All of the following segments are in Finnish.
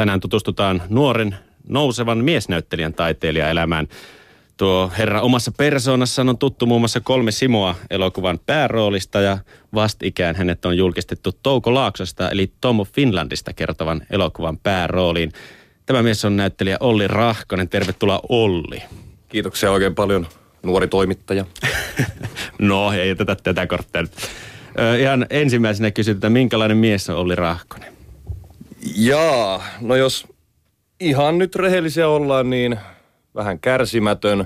Tänään tutustutaan nuoren nousevan miesnäyttelijän taiteilijaelämään. Tuo herra omassa persoonassaan on tuttu muun muassa kolme Simoa elokuvan pääroolista ja vastikään hänet on julkistettu Touko Laaksosta eli Tomo Finlandista kertovan elokuvan päärooliin. Tämä mies on näyttelijä Olli Rahkonen. Tervetuloa Olli. Kiitoksia oikein paljon, nuori toimittaja. no, ei tätä tätä korttia nyt. ihan ensimmäisenä kysytään, minkälainen mies on Olli Rahkonen? Jaa, no jos ihan nyt rehellisiä ollaan, niin vähän kärsimätön,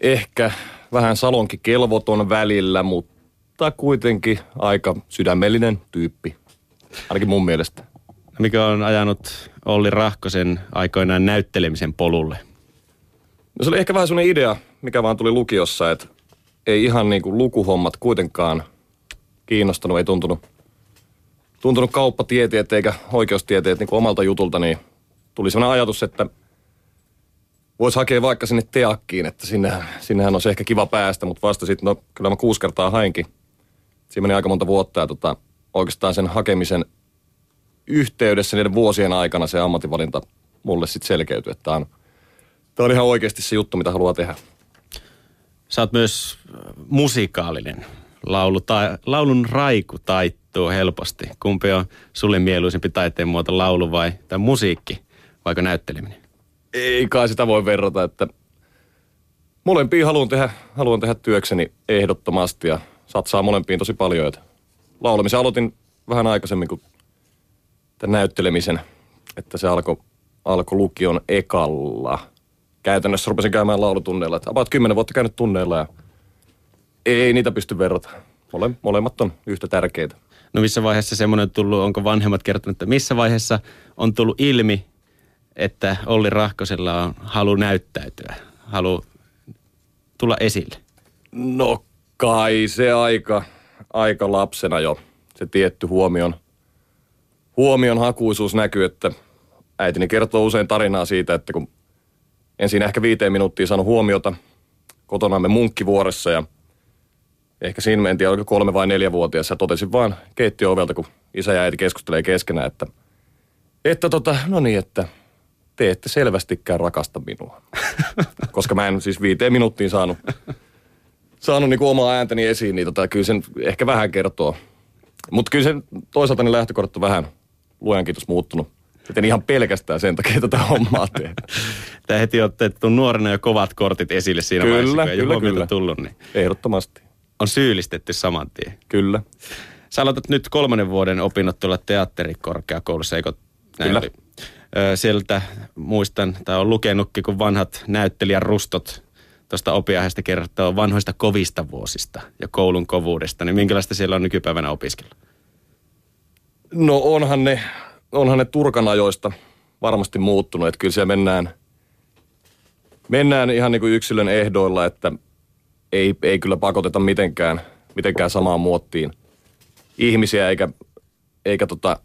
ehkä vähän salonkikelvoton välillä, mutta kuitenkin aika sydämellinen tyyppi, ainakin mun mielestä. Mikä on ajanut Olli Rahkosen aikoinaan näyttelemisen polulle? No se oli ehkä vähän sellainen idea, mikä vaan tuli lukiossa, että ei ihan niin kuin lukuhommat kuitenkaan kiinnostanut, ei tuntunut, tuntunut kauppatieteet eikä oikeustieteet niin omalta jutulta, niin tuli sellainen ajatus, että voisi hakea vaikka sinne teakkiin, että sinne, sinnehän olisi ehkä kiva päästä, mutta vasta sitten, no kyllä mä kuusi kertaa hainkin. Siinä meni aika monta vuotta ja tota, oikeastaan sen hakemisen yhteydessä niiden vuosien aikana se ammatinvalinta mulle sitten selkeytyi, että on, tämä on ihan oikeasti se juttu, mitä haluaa tehdä. Sä oot myös musikaalinen. Laulu tai, laulun raiku taittuu helposti. Kumpi on sulle mieluisempi taiteen muoto, laulu vai tai musiikki, vaikka näytteleminen? Ei kai sitä voi verrata, että molempiin haluan tehdä, haluan tehdä työkseni ehdottomasti ja satsaa molempiin tosi paljon. Että laulamisen aloitin vähän aikaisemmin kuin tämän näyttelemisen, että se alkoi alko lukion ekalla. Käytännössä rupesin käymään laulutunneilla. Että about kymmenen vuotta käynyt tunneilla ja ei niitä pysty verrata. Mole, molemmat on yhtä tärkeitä. No missä vaiheessa semmoinen tullut, onko vanhemmat kertonut, että missä vaiheessa on tullut ilmi, että Olli Rahkosella on halu näyttäytyä, halu tulla esille? No kai se aika, aika lapsena jo, se tietty huomion, huomion hakuisuus näkyy, että äitini kertoo usein tarinaa siitä, että kun ensin ehkä viiteen minuuttia saanut huomiota kotonamme munkkivuoressa ja ehkä siinä en tiedä, oliko kolme vai neljä vuotias ja totesin vaan keittiöovelta, kun isä ja äiti keskustelee keskenään, että, että tota, no niin, että te ette selvästikään rakasta minua. Koska mä en siis viiteen minuuttiin saanut, saanut niin omaa ääntäni esiin, niin tota, kyllä sen ehkä vähän kertoo. Mutta kyllä sen toisaalta niin lähtökohdat on vähän luojan kiitos muuttunut. Että ihan pelkästään sen takia tätä hommaa tehdä. Tämä heti otettu nuorena jo kovat kortit esille siinä kyllä, vaiheessa, kun ei kyllä, kyllä. tullut. Niin Ehdottomasti. On syyllistetty saman tien. Kyllä. Sä aloitat nyt kolmannen vuoden opinnot tuolla teatterikorkeakoulussa, eikö näin Kyllä. Oli? sieltä muistan, tai on lukenutkin, kun vanhat näyttelijän rustot tuosta opiaiheesta kertoo vanhoista kovista vuosista ja koulun kovuudesta, niin minkälaista siellä on nykypäivänä opiskella? No onhan ne, onhan ne turkanajoista varmasti muuttunut, että kyllä siellä mennään, mennään ihan niin kuin yksilön ehdoilla, että ei, ei kyllä pakoteta mitenkään, mitenkään samaan muottiin ihmisiä eikä, eikä tota,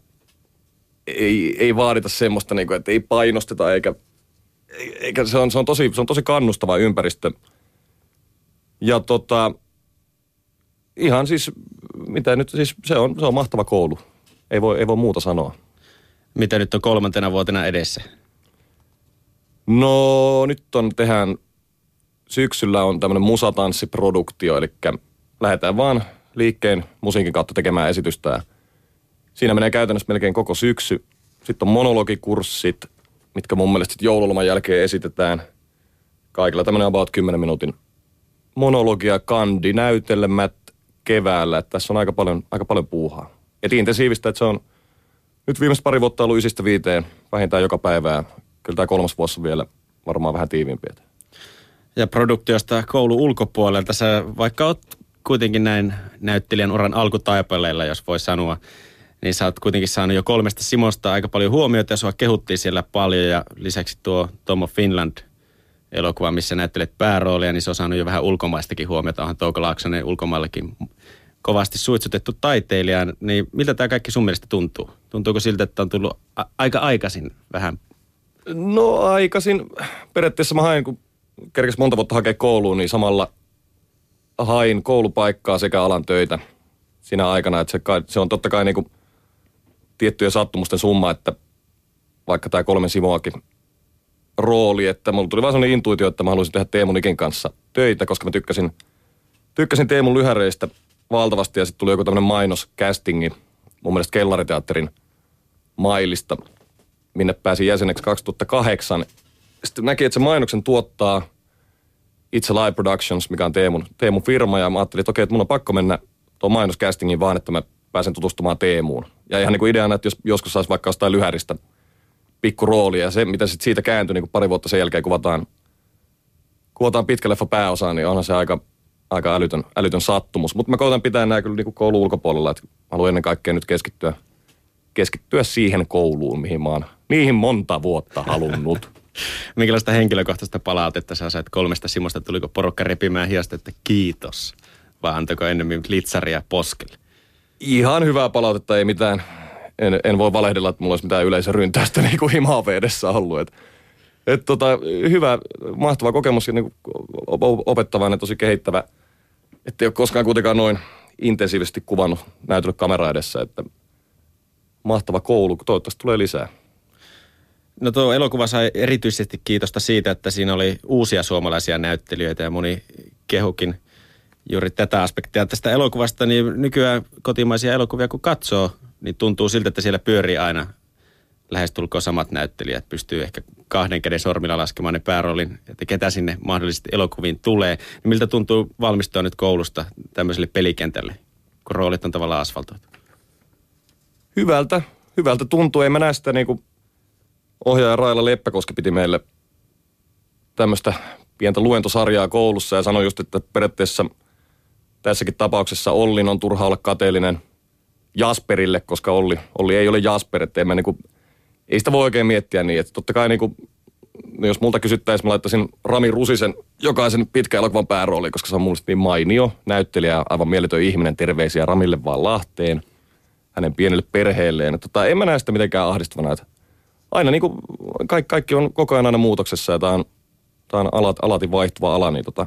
ei, ei vaadita semmoista, niin kuin, että ei painosteta eikä, eikä se, on, se, on tosi, se on tosi kannustava ympäristö. Ja tota, ihan siis, mitä nyt, siis se on, se on mahtava koulu. Ei voi, ei voi muuta sanoa. Mitä nyt on kolmantena vuotena edessä? No nyt on tehdään, syksyllä on tämmöinen musatanssiproduktio, eli lähdetään vaan liikkeen musiikin kautta tekemään esitystä ja Siinä menee käytännössä melkein koko syksy. Sitten on monologikurssit, mitkä mun mielestä sitten joululoman jälkeen esitetään. Kaikilla tämmöinen about 10 minuutin monologia, kandi, näytelmät keväällä. Että tässä on aika paljon, aika paljon puuhaa. Et intensiivistä, että se on nyt viimeiset pari vuotta ollut ysistä viiteen vähintään joka päivää. Kyllä tämä kolmas vuosi vielä varmaan vähän tiiviimpi. Ja produktiosta koulu ulkopuolelta sä vaikka oot kuitenkin näin näyttelijän uran alkutaipaleilla, jos voi sanoa, niin sä oot kuitenkin saanut jo kolmesta Simosta aika paljon huomiota ja sua kehuttiin siellä paljon ja lisäksi tuo Tomo Finland elokuva, missä näyttelet pääroolia, niin se on saanut jo vähän ulkomaistakin huomiota. Onhan Touko Laaksonen ulkomaillakin kovasti suitsutettu taiteilija. Niin miltä tämä kaikki sun mielestä tuntuu? Tuntuuko siltä, että on tullut a- aika aikaisin vähän? No aikaisin. Periaatteessa mä hain, kun kerkes monta vuotta hakea kouluun, niin samalla hain koulupaikkaa sekä alan töitä siinä aikana. Että se, se on totta kai niin kuin tiettyjen sattumusten summa, että vaikka tämä kolmen Simoakin rooli, että mulla tuli vaan sellainen intuitio, että mä haluaisin tehdä Teemu Nikin kanssa töitä, koska mä tykkäsin, tykkäsin Teemun lyhäreistä valtavasti ja sitten tuli joku tämmöinen mainos castingi mun mielestä Kellariteatterin mailista, minne pääsin jäseneksi 2008. Sitten näki, että se mainoksen tuottaa itse Live Productions, mikä on Teemun, Teemun firma, ja mä ajattelin, että okei, että mun on pakko mennä tuon mainoscastingin vaan, että mä pääsen tutustumaan Teemuun. Ja ihan niin kuin ideana, että jos joskus saisi vaikka jostain lyhäristä pikku rooli, ja se, mitä sitten siitä kääntyi niin kuin pari vuotta sen jälkeen kuvataan, kuvataan pitkä leffa pääosaan, niin onhan se aika, aika älytön, älytön sattumus. Mutta mä koitan pitää nämä kyllä niin kuin koulun ulkopuolella, että haluan ennen kaikkea nyt keskittyä, keskittyä siihen kouluun, mihin mä oon niihin monta vuotta halunnut. Minkälaista henkilökohtaista palautetta sä sait kolmesta Simosta? Tuliko porukka repimään hiasta, että kiitos? Vai antako ennemmin litsaria poskelle? Ihan hyvää palautetta, ei mitään. En, en voi valehdella, että mulla olisi mitään yleisöryntäystä niin kuin himaa edessä ollut. Et, et tota, hyvä, mahtava kokemus ja niin opettava ja tosi kehittävä. Että ei ole koskaan kuitenkaan noin intensiivisesti kuvannut näytellyt kamera edessä. Että mahtava koulu, toivottavasti tulee lisää. No tuo elokuva sai erityisesti kiitosta siitä, että siinä oli uusia suomalaisia näyttelijöitä ja moni kehukin juuri tätä aspektia tästä elokuvasta. Niin nykyään kotimaisia elokuvia kun katsoo, niin tuntuu siltä, että siellä pyörii aina lähestulkoon samat näyttelijät. Pystyy ehkä kahden käden sormilla laskemaan ne pääroolin, että ketä sinne mahdollisesti elokuviin tulee. Niin miltä tuntuu valmistua nyt koulusta tämmöiselle pelikentälle, kun roolit on tavallaan asfaltoitu? Hyvältä, hyvältä tuntuu. Ei mä näe sitä niinku ohjaaja Raila Leppäkoski piti meille tämmöistä pientä luentosarjaa koulussa ja sanoi just, että periaatteessa tässäkin tapauksessa Ollin on turha olla kateellinen Jasperille, koska Olli, Olli ei ole Jasper, että mä niinku, ei sitä voi oikein miettiä niin, että totta kai niinku, jos multa kysyttäisiin, mä laittaisin Rami Rusisen jokaisen pitkä elokuvan päärooli, koska se on mulle niin mainio näyttelijä, aivan mieletön ihminen, terveisiä Ramille vaan Lahteen, hänen pienelle perheelleen. Tota, en mä näe sitä mitenkään ahdistavana, että aina niin kuin, kaikki, kaikki on koko ajan aina muutoksessa ja tämä on, tää on alat, alati vaihtuva ala, niin tota,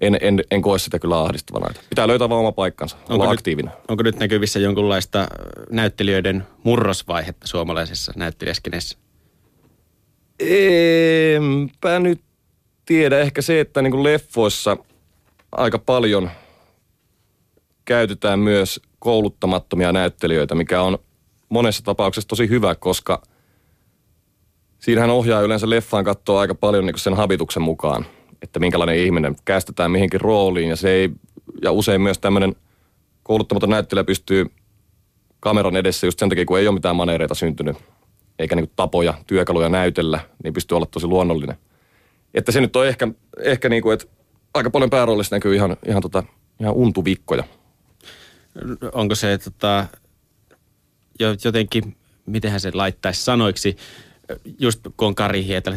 en, en, en koe sitä kyllä ahdistavana. Pitää löytää vaan oma paikkansa, onko olla nyt, aktiivinen. Onko nyt näkyvissä jonkunlaista näyttelijöiden murrosvaihetta suomalaisessa näyttelijäskenessä? Enpä nyt tiedä. Ehkä se, että niin kuin leffoissa aika paljon käytetään myös kouluttamattomia näyttelijöitä, mikä on monessa tapauksessa tosi hyvä, koska siinähän ohjaa yleensä leffaan katsoa aika paljon niin sen habituksen mukaan, että minkälainen ihminen kästetään mihinkin rooliin ja se ei, ja usein myös tämmöinen kouluttamaton näyttelijä pystyy kameran edessä just sen takia, kun ei ole mitään maneereita syntynyt, eikä niin tapoja, työkaluja näytellä, niin pystyy olla tosi luonnollinen. Että se nyt on ehkä, ehkä niin kuin, että aika paljon pääroolissa näkyy ihan, ihan, tota, ihan untuvikkoja. Onko se, tota, jotenkin, mitenhän se laittaisi sanoiksi, just kun on Kari Hietala,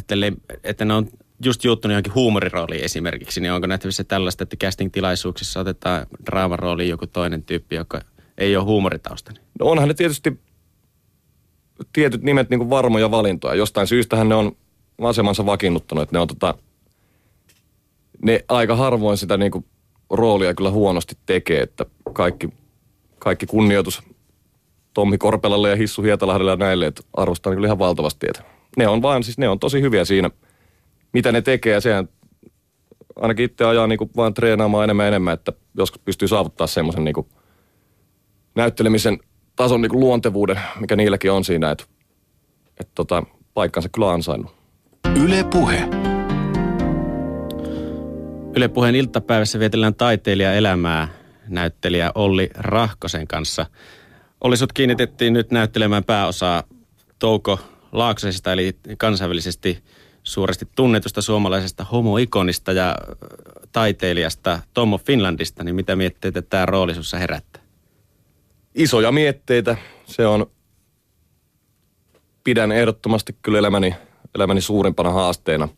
että, ne on just juuttunut johonkin huumorirooliin esimerkiksi, niin onko nähtävissä tällaista, että casting-tilaisuuksissa otetaan draamarooliin joku toinen tyyppi, joka ei ole huumoritausta? No onhan ne tietysti tietyt nimet niin varmoja valintoja. Jostain syystähän ne on asemansa vakiinnuttanut, että ne on tota, ne aika harvoin sitä niin kuin roolia kyllä huonosti tekee, että kaikki, kaikki kunnioitus Tommi Korpelalle ja Hissu Hietalahdelle ja näille, että arvostan kyllä ihan valtavasti. Että ne on vaan, siis ne on tosi hyviä siinä, mitä ne tekee ja sehän ainakin itse ajaa niin vaan treenaamaan enemmän ja enemmän, että joskus pystyy saavuttaa semmoisen niin näyttelemisen tason niin luontevuuden, mikä niilläkin on siinä, että, että tota, paikkansa kyllä ansainnut. Yle Puhe. Yle Puheen iltapäivässä vietellään taiteilijaelämää näyttelijä Olli Rahkosen kanssa – oli sut kiinnitettiin nyt näyttelemään pääosaa Touko Laaksosesta, eli kansainvälisesti suuresti tunnetusta suomalaisesta homoikonista ja taiteilijasta Tommo Finlandista, niin mitä mietteitä tämä rooli sussa herättää? Isoja mietteitä. Se on, pidän ehdottomasti kyllä elämäni, elämäni suurimpana haasteena.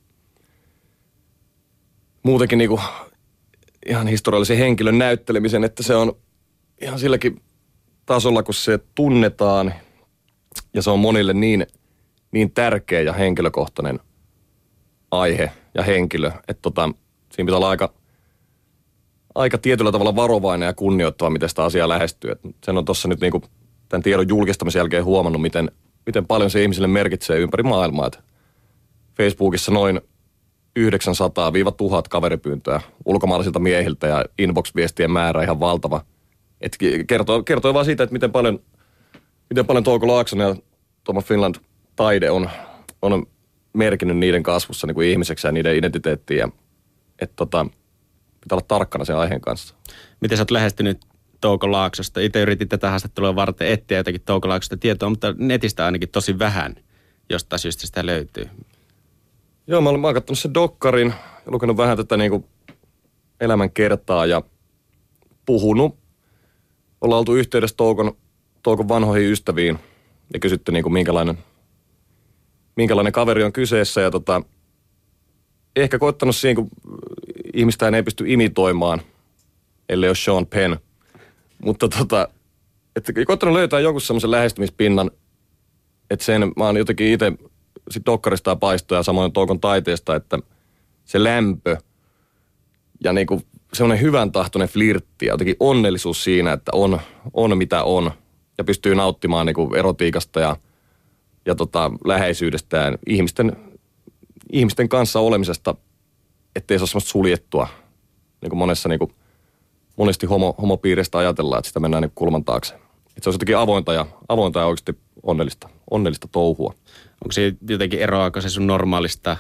Muutenkin niin kuin ihan historiallisen henkilön näyttelemisen, että se on ihan silläkin tasolla, kun se tunnetaan ja se on monille niin, niin tärkeä ja henkilökohtainen aihe ja henkilö, että tota, siinä pitää olla aika, aika tietyllä tavalla varovainen ja kunnioittava, miten sitä asiaa lähestyy. Et sen on tuossa nyt niinku tämän tiedon julkistamisen jälkeen huomannut, miten, miten paljon se ihmisille merkitsee ympäri maailmaa. Et Facebookissa noin 900-1000 kaveripyyntöä ulkomaalaisilta miehiltä ja inbox-viestien määrä ihan valtava. Et kertoo, kertoo vaan siitä, että miten paljon, miten paljon Touko Laakson ja Thomas Finland taide on, on merkinnyt niiden kasvussa niin kuin ihmiseksi ja niiden identiteettiin. Ja, et tota, pitää olla tarkkana sen aiheen kanssa. Miten sä oot lähestynyt Touko Laaksosta? Itse yritin tätä haastattelua varten etsiä jotakin Touko Laaksosta tietoa, mutta netistä ainakin tosi vähän jostain syystä sitä löytyy. Joo, mä olen, mä olen katsonut sen dokkarin ja lukenut vähän tätä niin kuin elämän kertaa ja puhunut. Ollaan oltu yhteydessä Toukon, Toukon vanhoihin ystäviin ja kysytty niin kuin minkälainen, minkälainen kaveri on kyseessä. Ja tota, ehkä koittanut siinä, kun ihmistä ei pysty imitoimaan, ellei ole Sean Penn. Mutta tota, että koittanut löytää jonkun semmoisen lähestymispinnan, että sen mä oon jotenkin itse sit dokkarista ja paistoja samoin Toukon taiteesta, että se lämpö ja niinku semmoinen hyvän tahtoinen flirtti ja jotenkin onnellisuus siinä, että on, on mitä on ja pystyy nauttimaan niinku erotiikasta ja, ja tota, läheisyydestä ja ihmisten, ihmisten kanssa olemisesta, ettei se ole semmoista suljettua. Niin kuin monessa niin kuin, monesti homo, homopiiristä ajatellaan, että sitä mennään niin kulman taakse. Että se on jotenkin avointa ja, avointa ja oikeasti onnellista, onnellista touhua. Onko se jotenkin eroako se sun normaalista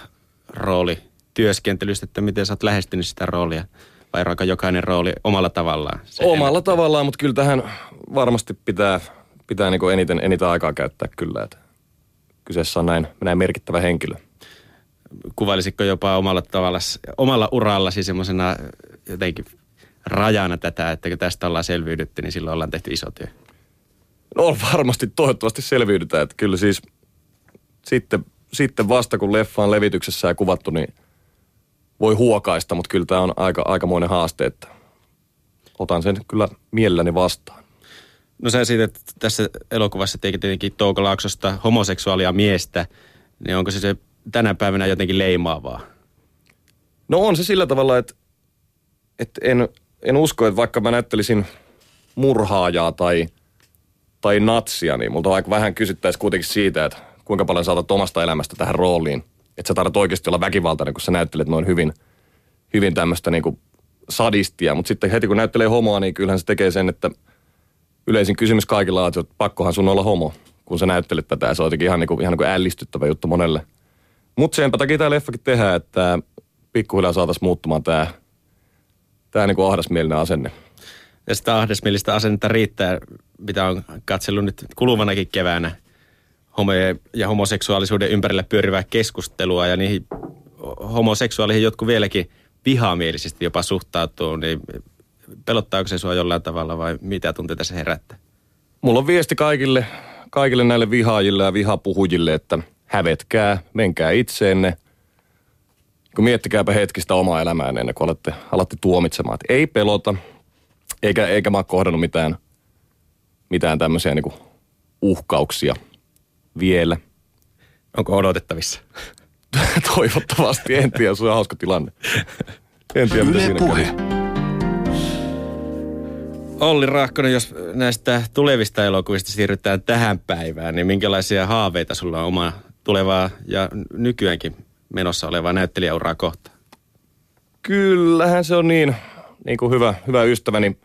rooli työskentelystä, että miten sä oot lähestynyt sitä roolia? Vai eroako jokainen rooli omalla tavallaan? Se omalla en... tavallaan, mutta kyllä tähän varmasti pitää, pitää niin eniten, eniten aikaa käyttää kyllä. Että kyseessä on näin, näin merkittävä henkilö. Kuvailisitko jopa omalla tavalla, omalla urallasi semmoisena jotenkin rajana tätä, että kun tästä ollaan selviydytty, niin silloin ollaan tehty iso työ? No varmasti, toivottavasti selviydytään. Että kyllä siis sitten, sitten vasta kun leffa on levityksessä ja kuvattu, niin voi huokaista, mutta kyllä tämä on aika, aikamoinen haaste, että otan sen kyllä mielelläni vastaan. No sä että tässä elokuvassa teki tietenkin Touko Laaksosta homoseksuaalia miestä, niin onko se, se tänä päivänä jotenkin leimaavaa? No on se sillä tavalla, että, että en, en usko, että vaikka mä näyttelisin murhaajaa tai, tai natsia, niin multa vaikka vähän kysyttäisiin kuitenkin siitä, että kuinka paljon saatat omasta elämästä tähän rooliin. Että sä tarvitset oikeasti olla väkivaltainen, kun sä näyttelet noin hyvin, hyvin tämmöistä niinku sadistia. Mutta sitten heti kun näyttelee homoa, niin kyllähän se tekee sen, että yleisin kysymys kaikilla on, että pakkohan sun olla homo, kun sä näyttelet tätä. Ja se on jotenkin ihan, niinku, ihan niinku ällistyttävä juttu monelle. Mutta senpä takia tämä leffakin tehdään, että pikkuhiljaa saataisiin muuttumaan tämä tää niinku ahdasmielinen asenne. Ja sitä ahdasmielistä asennetta riittää, mitä on katsellut nyt kuluvanakin keväänä homojen ja homoseksuaalisuuden ympärillä pyörivää keskustelua ja niihin homoseksuaaleihin jotkut vieläkin vihamielisesti jopa suhtautuu, niin pelottaako se sua jollain tavalla vai mitä tunteita se herättää? Mulla on viesti kaikille, kaikille näille vihaajille ja vihapuhujille, että hävetkää, menkää itseenne. Kun miettikääpä hetkistä omaa elämää ennen kuin alatte, alatte tuomitsemaan. Että ei pelota, eikä, eikä mä oon kohdannut mitään, mitään tämmöisiä niin uhkauksia – vielä. Onko odotettavissa? Toivottavasti, en tiedä, se on hauska tilanne. En tiedä, mitä siinä puhe. Olli Rahkonen, jos näistä tulevista elokuvista siirrytään tähän päivään, niin minkälaisia haaveita sulla on omaa tulevaa ja nykyäänkin menossa olevaa näyttelijäuraa kohta? Kyllähän se on niin, niin kuin hyvä, hyvä ystäväni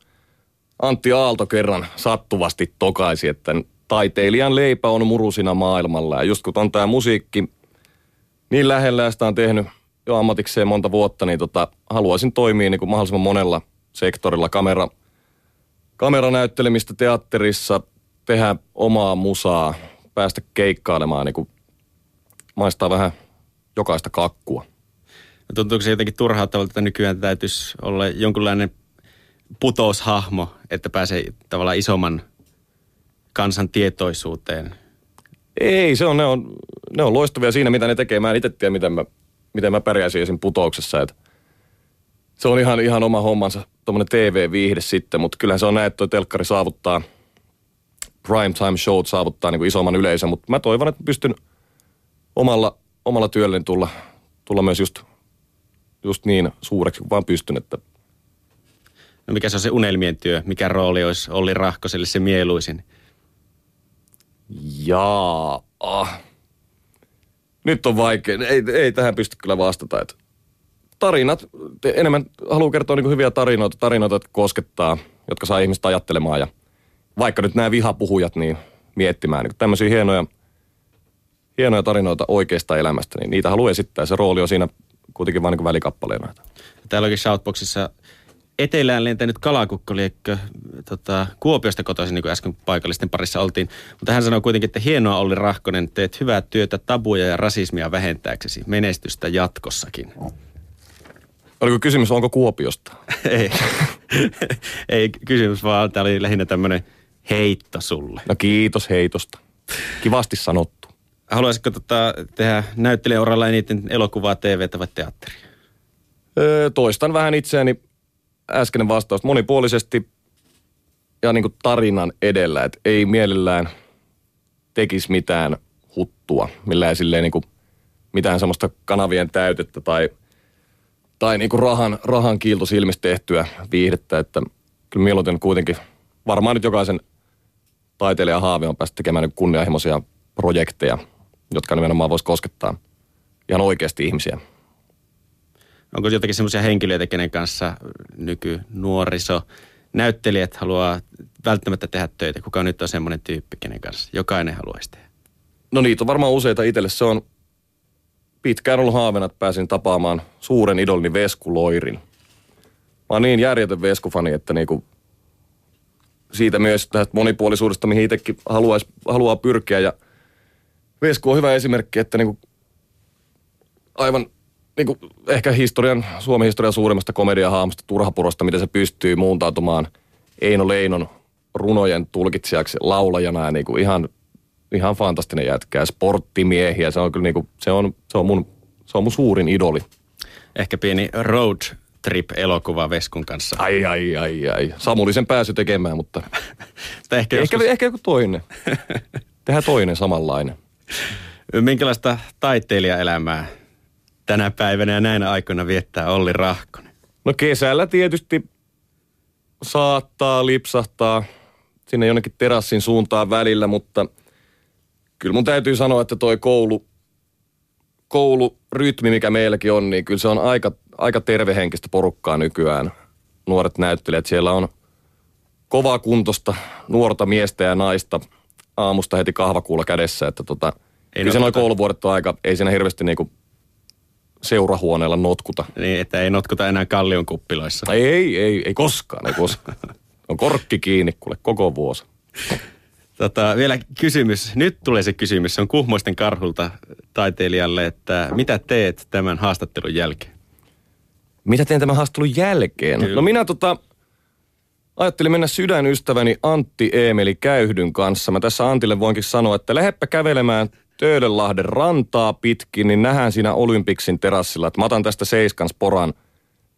Antti Aalto kerran sattuvasti tokaisi, että taiteilijan leipä on murusina maailmalla. Ja just kun on tämä musiikki niin lähellä ja sitä on tehnyt jo ammatikseen monta vuotta, niin tota, haluaisin toimia niin kuin mahdollisimman monella sektorilla. Kamera, kameranäyttelemistä teatterissa, tehdä omaa musaa, päästä keikkailemaan, niin kuin maistaa vähän jokaista kakkua. No tuntuuko se jotenkin turhauttavalta, että nykyään täytyisi olla jonkunlainen putoushahmo, että pääsee tavallaan isomman kansan tietoisuuteen? Ei, se on, ne, on, ne on loistavia siinä, mitä ne tekee. Mä en itse tiedä, miten mä, miten mä pärjäisin esim. putouksessa. Et se on ihan, ihan oma hommansa, tuommoinen TV-viihde sitten, mutta kyllähän se on näin, että toi telkkari saavuttaa, prime time show saavuttaa niin kuin isomman yleisön, mutta mä toivon, että pystyn omalla, omalla työlläni tulla, tulla myös just, just niin suureksi kuin vaan pystyn, että No mikä se on se unelmien työ? Mikä rooli olisi Olli Rahkoselle se mieluisin? Jaa. Nyt on vaikea. Ei, ei tähän pysty kyllä vastata. Et tarinat, enemmän haluaa kertoa niin hyviä tarinoita, tarinoita, jotka koskettaa, jotka saa ihmistä ajattelemaan ja vaikka nyt nämä vihapuhujat, niin miettimään niin tämmöisiä hienoja, hienoja tarinoita oikeasta elämästä, niin niitä haluaa esittää. Se rooli on siinä kuitenkin vain niin välikappaleena. Täällä onkin Shoutboxissa etelään lentänyt kalakukko, liekkö tota, Kuopiosta kotoisin, niin kuin äsken paikallisten parissa oltiin. Mutta hän sanoi kuitenkin, että hienoa oli Rahkonen, teet hyvää työtä tabuja ja rasismia vähentääksesi. Menestystä jatkossakin. Oliko kysymys, onko Kuopiosta? Ei. Ei kysymys, vaan tämä oli lähinnä tämmöinen heitto sulle. No kiitos heitosta. Kivasti sanottu. Haluaisitko tota, tehdä näyttelijäuralla eniten elokuvaa, TVtä vai teatteria? Öö, toistan vähän itseäni äskeinen vastaus monipuolisesti ja niin kuin tarinan edellä, että ei mielellään tekisi mitään huttua, millään silleen niin kuin mitään semmoista kanavien täytettä tai, tai niin kuin rahan, rahan kiilto tehtyä viihdettä, että kyllä mieluiten kuitenkin varmaan nyt jokaisen taiteilijan haave on päästä tekemään kunnianhimoisia projekteja, jotka nimenomaan voisi koskettaa ihan oikeasti ihmisiä. Onko jotakin semmoisia henkilöitä, kenen kanssa nykynuoriso, näyttelijät haluaa välttämättä tehdä töitä? Kuka nyt on semmoinen tyyppi, kenen kanssa jokainen haluaisi tehdä? No niitä on varmaan useita itselle. Se on pitkään ollut haaveena, että pääsin tapaamaan suuren idolini Vesku Loirin. Mä oon niin järjetön Veskufani, että niinku siitä myös tästä monipuolisuudesta, mihin itsekin haluais, haluaa pyrkiä. Ja Vesku on hyvä esimerkki, että niinku aivan niin kuin ehkä historian, Suomen historian suurimmasta komediahaamusta Turhapurosta, miten se pystyy muuntautumaan Eino Leinon runojen tulkitsijaksi laulajana ja niin kuin ihan, ihan fantastinen jätkä. Sporttimiehiä, se on kyllä niin kuin, se on, se on mun, se on mun suurin idoli. Ehkä pieni road trip-elokuva Veskun kanssa. Ai, ai, ai, ai. Samuli sen pääsy tekemään, mutta ehkä, joskus... ehkä, ehkä joku toinen. Tehdään toinen samanlainen. Minkälaista taiteilijaelämää tänä päivänä ja näinä aikoina viettää Olli Rahkonen? No kesällä tietysti saattaa lipsahtaa sinne jonnekin terassin suuntaan välillä, mutta kyllä mun täytyy sanoa, että toi koulu, koulurytmi, mikä meilläkin on, niin kyllä se on aika, aika tervehenkistä porukkaa nykyään. Nuoret näyttelijät, siellä on kovaa kuntosta nuorta miestä ja naista aamusta heti kahvakuulla kädessä, että tota, ei kyllä se noin kouluvuodet on aika, ei siinä hirveästi niinku seurahuoneella notkuta. Niin, että ei notkuta enää kallion kuppiloissa. Ei, ei, ei, ei koskaan, ei koskaan. On korkki kiinni kuule koko vuosi. Tota, vielä kysymys. Nyt tulee se kysymys. Se on Kuhmoisten karhulta taiteilijalle, että mitä teet tämän haastattelun jälkeen? Mitä teen tämän haastattelun jälkeen? Kyllä. No minä tota, ajattelin mennä sydänystäväni Antti Eemeli Käyhdyn kanssa. Mä tässä Antille voinkin sanoa, että lähdepä kävelemään Töölönlahden rantaa pitkin, niin nähdään siinä Olympiksin terassilla, että mä otan tästä seiskan sporan.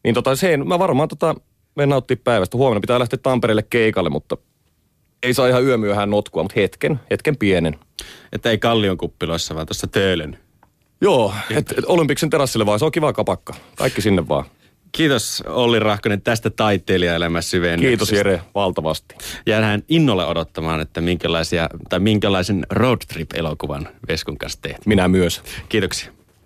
Niin tota, se, mä varmaan tota, menen nauttia päivästä. Huomenna pitää lähteä Tampereelle keikalle, mutta ei saa ihan yömyöhään notkua, mutta hetken, hetken pienen. Että ei kallion kuppiloissa, vaan tuossa Töölön. Joo, että et Olympiksen terassille vaan, se on kiva kapakka. Kaikki sinne vaan. Kiitos Olli Rahkonen tästä taiteilijaelämän syvennyksestä. Kiitos Jere, valtavasti. Jäädään innolla odottamaan, että minkälaisia, tai minkälaisen road trip-elokuvan Veskun kanssa teet. Minä myös. Kiitoksia.